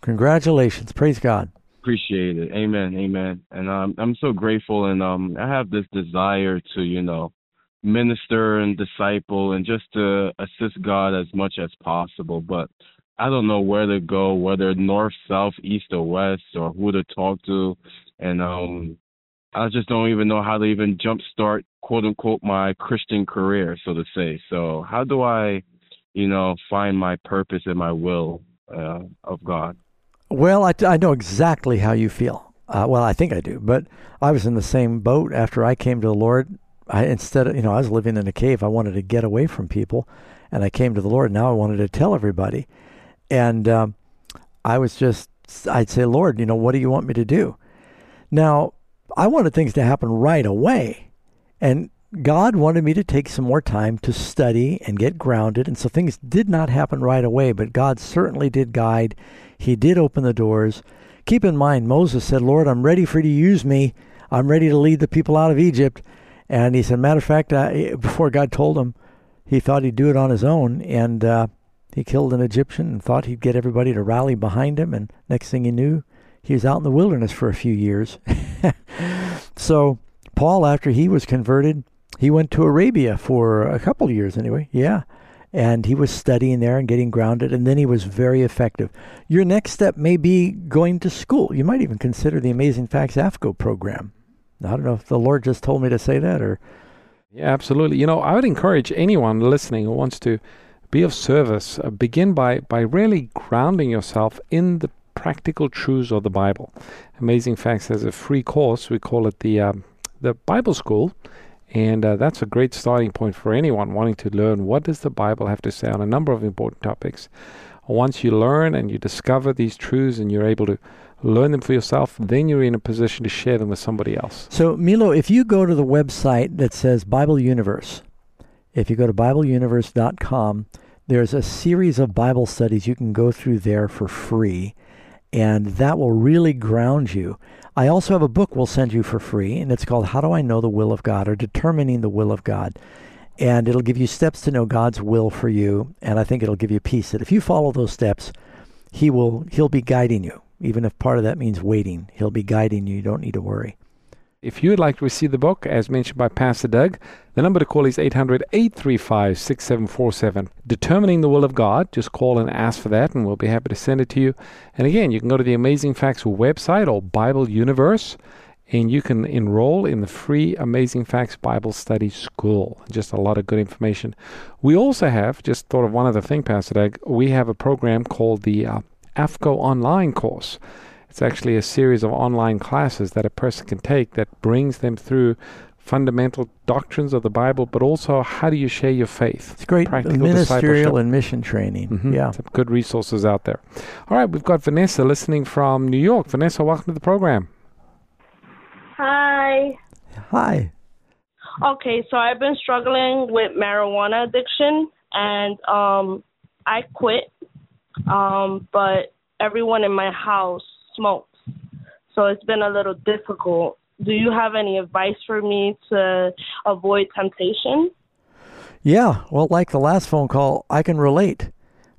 Congratulations. Praise God. Appreciate it. Amen. Amen. And um, I'm so grateful, and um, I have this desire to, you know, minister and disciple, and just to assist God as much as possible. But I don't know where to go, whether north, south, east, or west, or who to talk to, and um, I just don't even know how to even jumpstart quote unquote my Christian career, so to say. So how do I, you know, find my purpose and my will uh, of God? Well, I, I know exactly how you feel. Uh, well, I think I do, but I was in the same boat after I came to the Lord. I instead of you know I was living in a cave. I wanted to get away from people, and I came to the Lord. Now I wanted to tell everybody, and um, I was just I'd say, Lord, you know, what do you want me to do? Now I wanted things to happen right away. And God wanted me to take some more time to study and get grounded. And so things did not happen right away, but God certainly did guide. He did open the doors. Keep in mind, Moses said, Lord, I'm ready for you to use me. I'm ready to lead the people out of Egypt. And he said, matter of fact, uh, before God told him, he thought he'd do it on his own. And uh, he killed an Egyptian and thought he'd get everybody to rally behind him. And next thing he knew, he was out in the wilderness for a few years. so Paul, after he was converted, he went to Arabia for a couple of years anyway. Yeah. And he was studying there and getting grounded, and then he was very effective. Your next step may be going to school. You might even consider the Amazing Facts AFCOE program. I don't know if the Lord just told me to say that or. Yeah, absolutely. You know, I would encourage anyone listening who wants to be of service, uh, begin by, by really grounding yourself in the practical truths of the Bible. Amazing Facts has a free course. We call it the um, the Bible School, and uh, that's a great starting point for anyone wanting to learn what does the Bible have to say on a number of important topics. Once you learn and you discover these truths and you're able to learn them for yourself, then you're in a position to share them with somebody else. So, Milo, if you go to the website that says Bible Universe, if you go to BibleUniverse.com, there's a series of Bible studies you can go through there for free and that will really ground you. I also have a book we'll send you for free, and it's called How Do I Know the Will of God or Determining the Will of God. And it'll give you steps to know God's will for you, and I think it'll give you peace that if you follow those steps, he will he'll be guiding you. Even if part of that means waiting, he'll be guiding you. You don't need to worry. If you would like to receive the book, as mentioned by Pastor Doug, the number to call is 800 835 6747. Determining the Will of God, just call and ask for that, and we'll be happy to send it to you. And again, you can go to the Amazing Facts website or Bible Universe, and you can enroll in the free Amazing Facts Bible Study School. Just a lot of good information. We also have, just thought of one other thing, Pastor Doug, we have a program called the uh, AFCOE Online course. It's actually a series of online classes that a person can take that brings them through fundamental doctrines of the Bible, but also how do you share your faith? It's great ministerial and mission training. Mm-hmm. Yeah. Some good resources out there. All right, we've got Vanessa listening from New York. Vanessa, welcome to the program. Hi. Hi. Okay, so I've been struggling with marijuana addiction and um I quit. Um, but everyone in my house smokes. So it's been a little difficult. Do you have any advice for me to avoid temptation? Yeah, well, like the last phone call, I can relate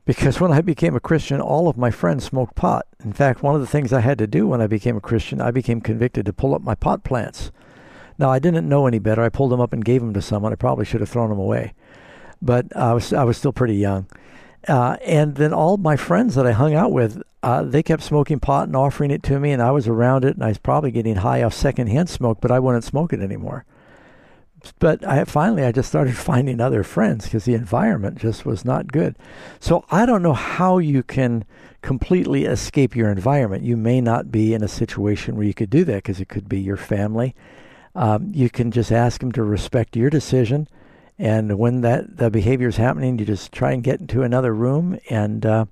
because when I became a Christian, all of my friends smoked pot. In fact, one of the things I had to do when I became a Christian, I became convicted to pull up my pot plants. Now, I didn't know any better. I pulled them up and gave them to someone. I probably should have thrown them away, but I was I was still pretty young. Uh, and then all my friends that I hung out with, uh, they kept smoking pot and offering it to me, and I was around it, and I was probably getting high off secondhand smoke, but I wouldn't smoke it anymore. But I finally I just started finding other friends because the environment just was not good. So I don't know how you can completely escape your environment. You may not be in a situation where you could do that because it could be your family. Um, you can just ask them to respect your decision and when that the behavior is happening, you just try and get into another room and uh,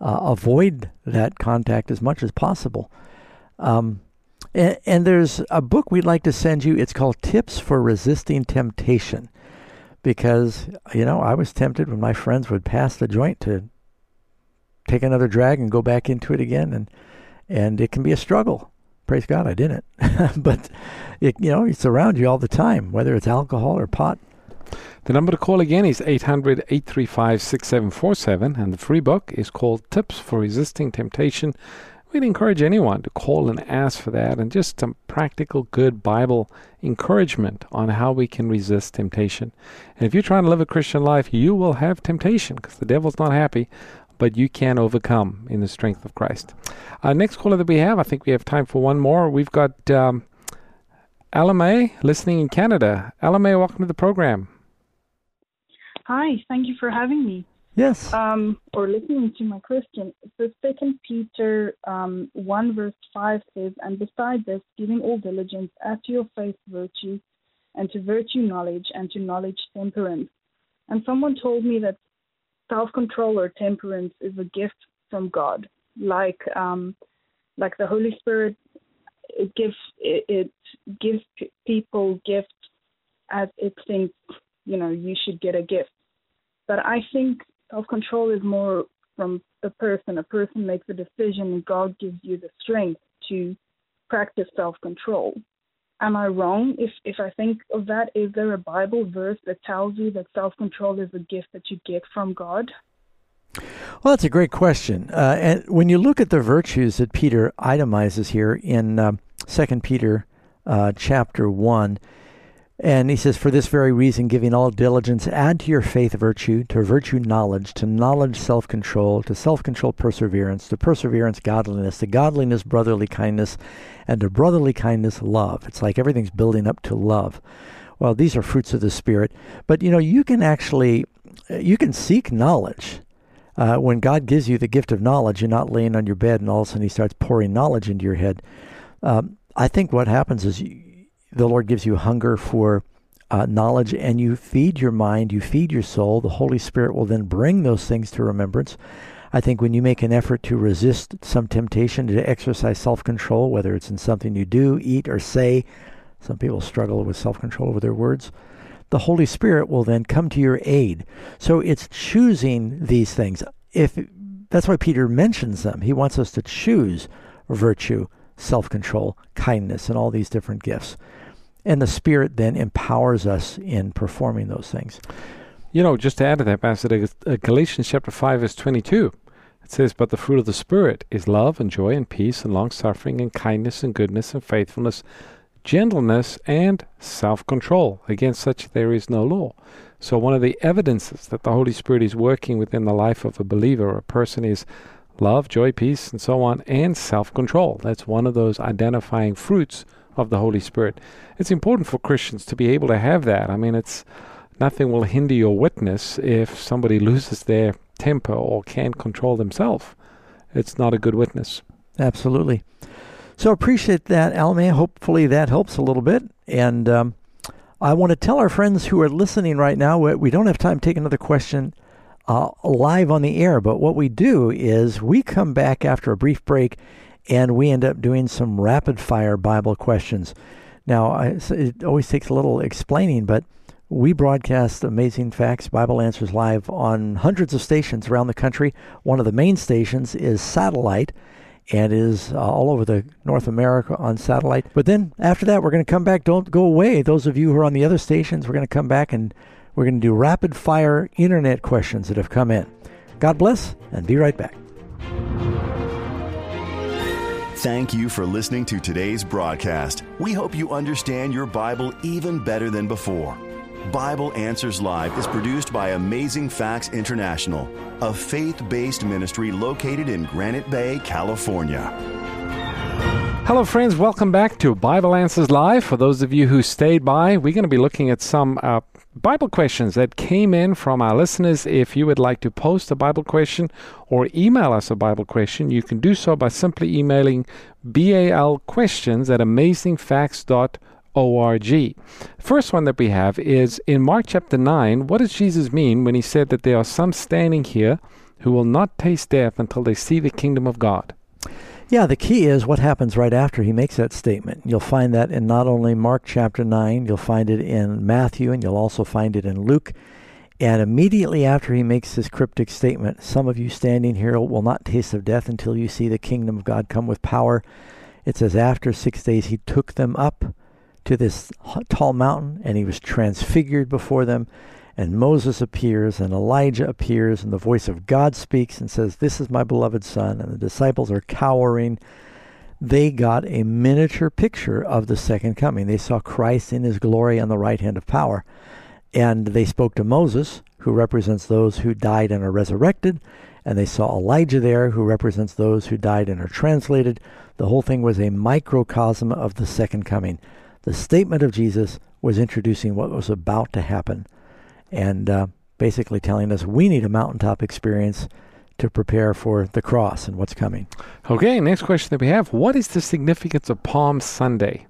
uh, avoid that contact as much as possible. Um, and, and, there's a book we'd like to send you. It's called Tips for Resisting Temptation, because you know I was tempted when my friends would pass the joint to take another drag and go back into it again, and and it can be a struggle. Praise God, I didn't, but it, you know it's around you all the time, whether it's alcohol or pot the number to call again is 800 835 6747, and the free book is called Tips for Resisting Temptation. We'd encourage anyone to call and ask for that and just some practical, good Bible encouragement on how we can resist temptation. And if you're trying to live a Christian life, you will have temptation because the devil's not happy, but you can overcome in the strength of Christ. Uh, next caller that we have, I think we have time for one more. We've got um, Alame listening in Canada. Alame, welcome to the program. Hi, thank you for having me. Yes. Um, or listening to my question. So Second Peter um, one verse five says, "And beside this, giving all diligence, add to your faith virtue, and to virtue knowledge, and to knowledge temperance." And someone told me that self-control or temperance is a gift from God, like um, like the Holy Spirit. It gives it, it gives people gifts as it thinks you know you should get a gift but I think self control is more from the person. A person makes a decision and God gives you the strength to practice self control. Am I wrong if, if I think of that? Is there a Bible verse that tells you that self control is a gift that you get from God? Well, that's a great question. Uh, and when you look at the virtues that Peter itemizes here in uh, Second Peter uh, chapter 1, and he says, For this very reason, giving all diligence, add to your faith virtue, to virtue knowledge, to knowledge self control, to self control perseverance, to perseverance godliness, to godliness brotherly kindness, and to brotherly kindness love. It's like everything's building up to love. Well, these are fruits of the Spirit. But you know, you can actually, you can seek knowledge. Uh, when God gives you the gift of knowledge, you're not laying on your bed and all of a sudden He starts pouring knowledge into your head. Um, I think what happens is you, the Lord gives you hunger for uh, knowledge and you feed your mind, you feed your soul. The Holy Spirit will then bring those things to remembrance. I think when you make an effort to resist some temptation, to exercise self control, whether it's in something you do, eat, or say, some people struggle with self control over their words. The Holy Spirit will then come to your aid. So it's choosing these things. If that's why Peter mentions them. He wants us to choose virtue, self control, kindness, and all these different gifts. And the Spirit then empowers us in performing those things. You know, just to add to that, Pastor, uh, Galatians chapter 5, verse 22, it says, But the fruit of the Spirit is love and joy and peace and long suffering and kindness and goodness and faithfulness, gentleness and self control. Against such there is no law. So, one of the evidences that the Holy Spirit is working within the life of a believer or a person is love, joy, peace, and so on, and self control. That's one of those identifying fruits of the Holy Spirit. It's important for Christians to be able to have that. I mean, it's nothing will hinder your witness if somebody loses their temper or can't control themselves. It's not a good witness. Absolutely. So appreciate that, Alme. Hopefully that helps a little bit. And um, I want to tell our friends who are listening right now, we don't have time to take another question uh, live on the air, but what we do is we come back after a brief break and we end up doing some rapid fire Bible questions. Now, I, it always takes a little explaining, but we broadcast Amazing Facts Bible Answers live on hundreds of stations around the country. One of the main stations is satellite and is uh, all over the North America on satellite. But then after that, we're going to come back. Don't go away. Those of you who are on the other stations, we're going to come back and We're going to do rapid fire internet questions that have come in. God bless, and be right back. Thank you for listening to today's broadcast. We hope you understand your Bible even better than before. Bible Answers Live is produced by Amazing Facts International, a faith based ministry located in Granite Bay, California. Hello, friends. Welcome back to Bible Answers Live. For those of you who stayed by, we're going to be looking at some uh, Bible questions that came in from our listeners. If you would like to post a Bible question or email us a Bible question, you can do so by simply emailing balquestions at amazingfacts.org. First one that we have is in Mark chapter 9. What does Jesus mean when he said that there are some standing here who will not taste death until they see the kingdom of God? Yeah, the key is what happens right after he makes that statement. You'll find that in not only Mark chapter 9, you'll find it in Matthew, and you'll also find it in Luke. And immediately after he makes this cryptic statement, some of you standing here will not taste of death until you see the kingdom of God come with power. It says, after six days, he took them up to this tall mountain, and he was transfigured before them. And Moses appears, and Elijah appears, and the voice of God speaks and says, This is my beloved Son. And the disciples are cowering. They got a miniature picture of the second coming. They saw Christ in his glory on the right hand of power. And they spoke to Moses, who represents those who died and are resurrected. And they saw Elijah there, who represents those who died and are translated. The whole thing was a microcosm of the second coming. The statement of Jesus was introducing what was about to happen and uh, basically telling us we need a mountaintop experience to prepare for the cross and what's coming. Okay, next question that we have What is the significance of Palm Sunday?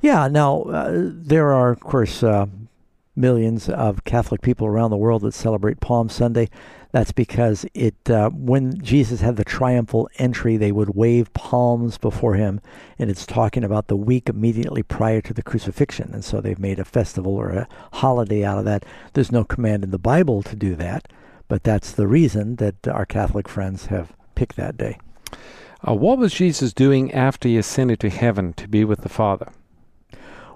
Yeah, now uh, there are, of course, uh, millions of Catholic people around the world that celebrate Palm Sunday. That's because it uh, when Jesus had the triumphal entry, they would wave palms before him, and it's talking about the week immediately prior to the crucifixion. And so they've made a festival or a holiday out of that. There's no command in the Bible to do that, but that's the reason that our Catholic friends have picked that day. Uh, what was Jesus doing after he ascended to heaven to be with the Father?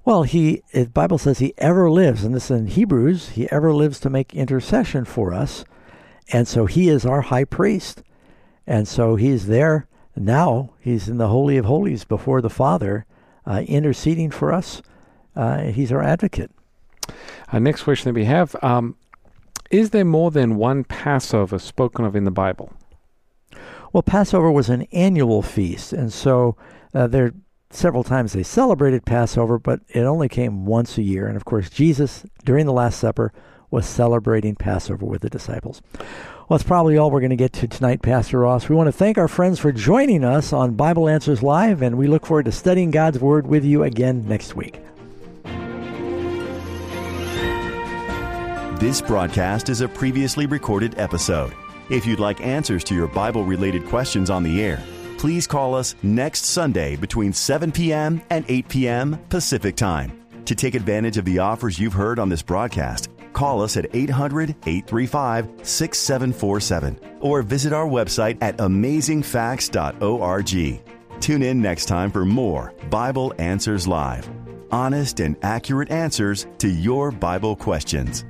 Well, he the Bible says he ever lives, and this is in Hebrews, he ever lives to make intercession for us. And so he is our high priest. And so he's there now. He's in the Holy of Holies before the Father, uh, interceding for us. Uh, he's our advocate. Our next question that we have um, Is there more than one Passover spoken of in the Bible? Well, Passover was an annual feast. And so uh, there several times they celebrated Passover, but it only came once a year. And of course, Jesus, during the Last Supper, was celebrating Passover with the disciples. Well, that's probably all we're going to get to tonight, Pastor Ross. We want to thank our friends for joining us on Bible Answers Live, and we look forward to studying God's Word with you again next week. This broadcast is a previously recorded episode. If you'd like answers to your Bible related questions on the air, please call us next Sunday between 7 p.m. and 8 p.m. Pacific Time. To take advantage of the offers you've heard on this broadcast, call us at 800 835 6747 or visit our website at amazingfacts.org. Tune in next time for more Bible Answers Live honest and accurate answers to your Bible questions.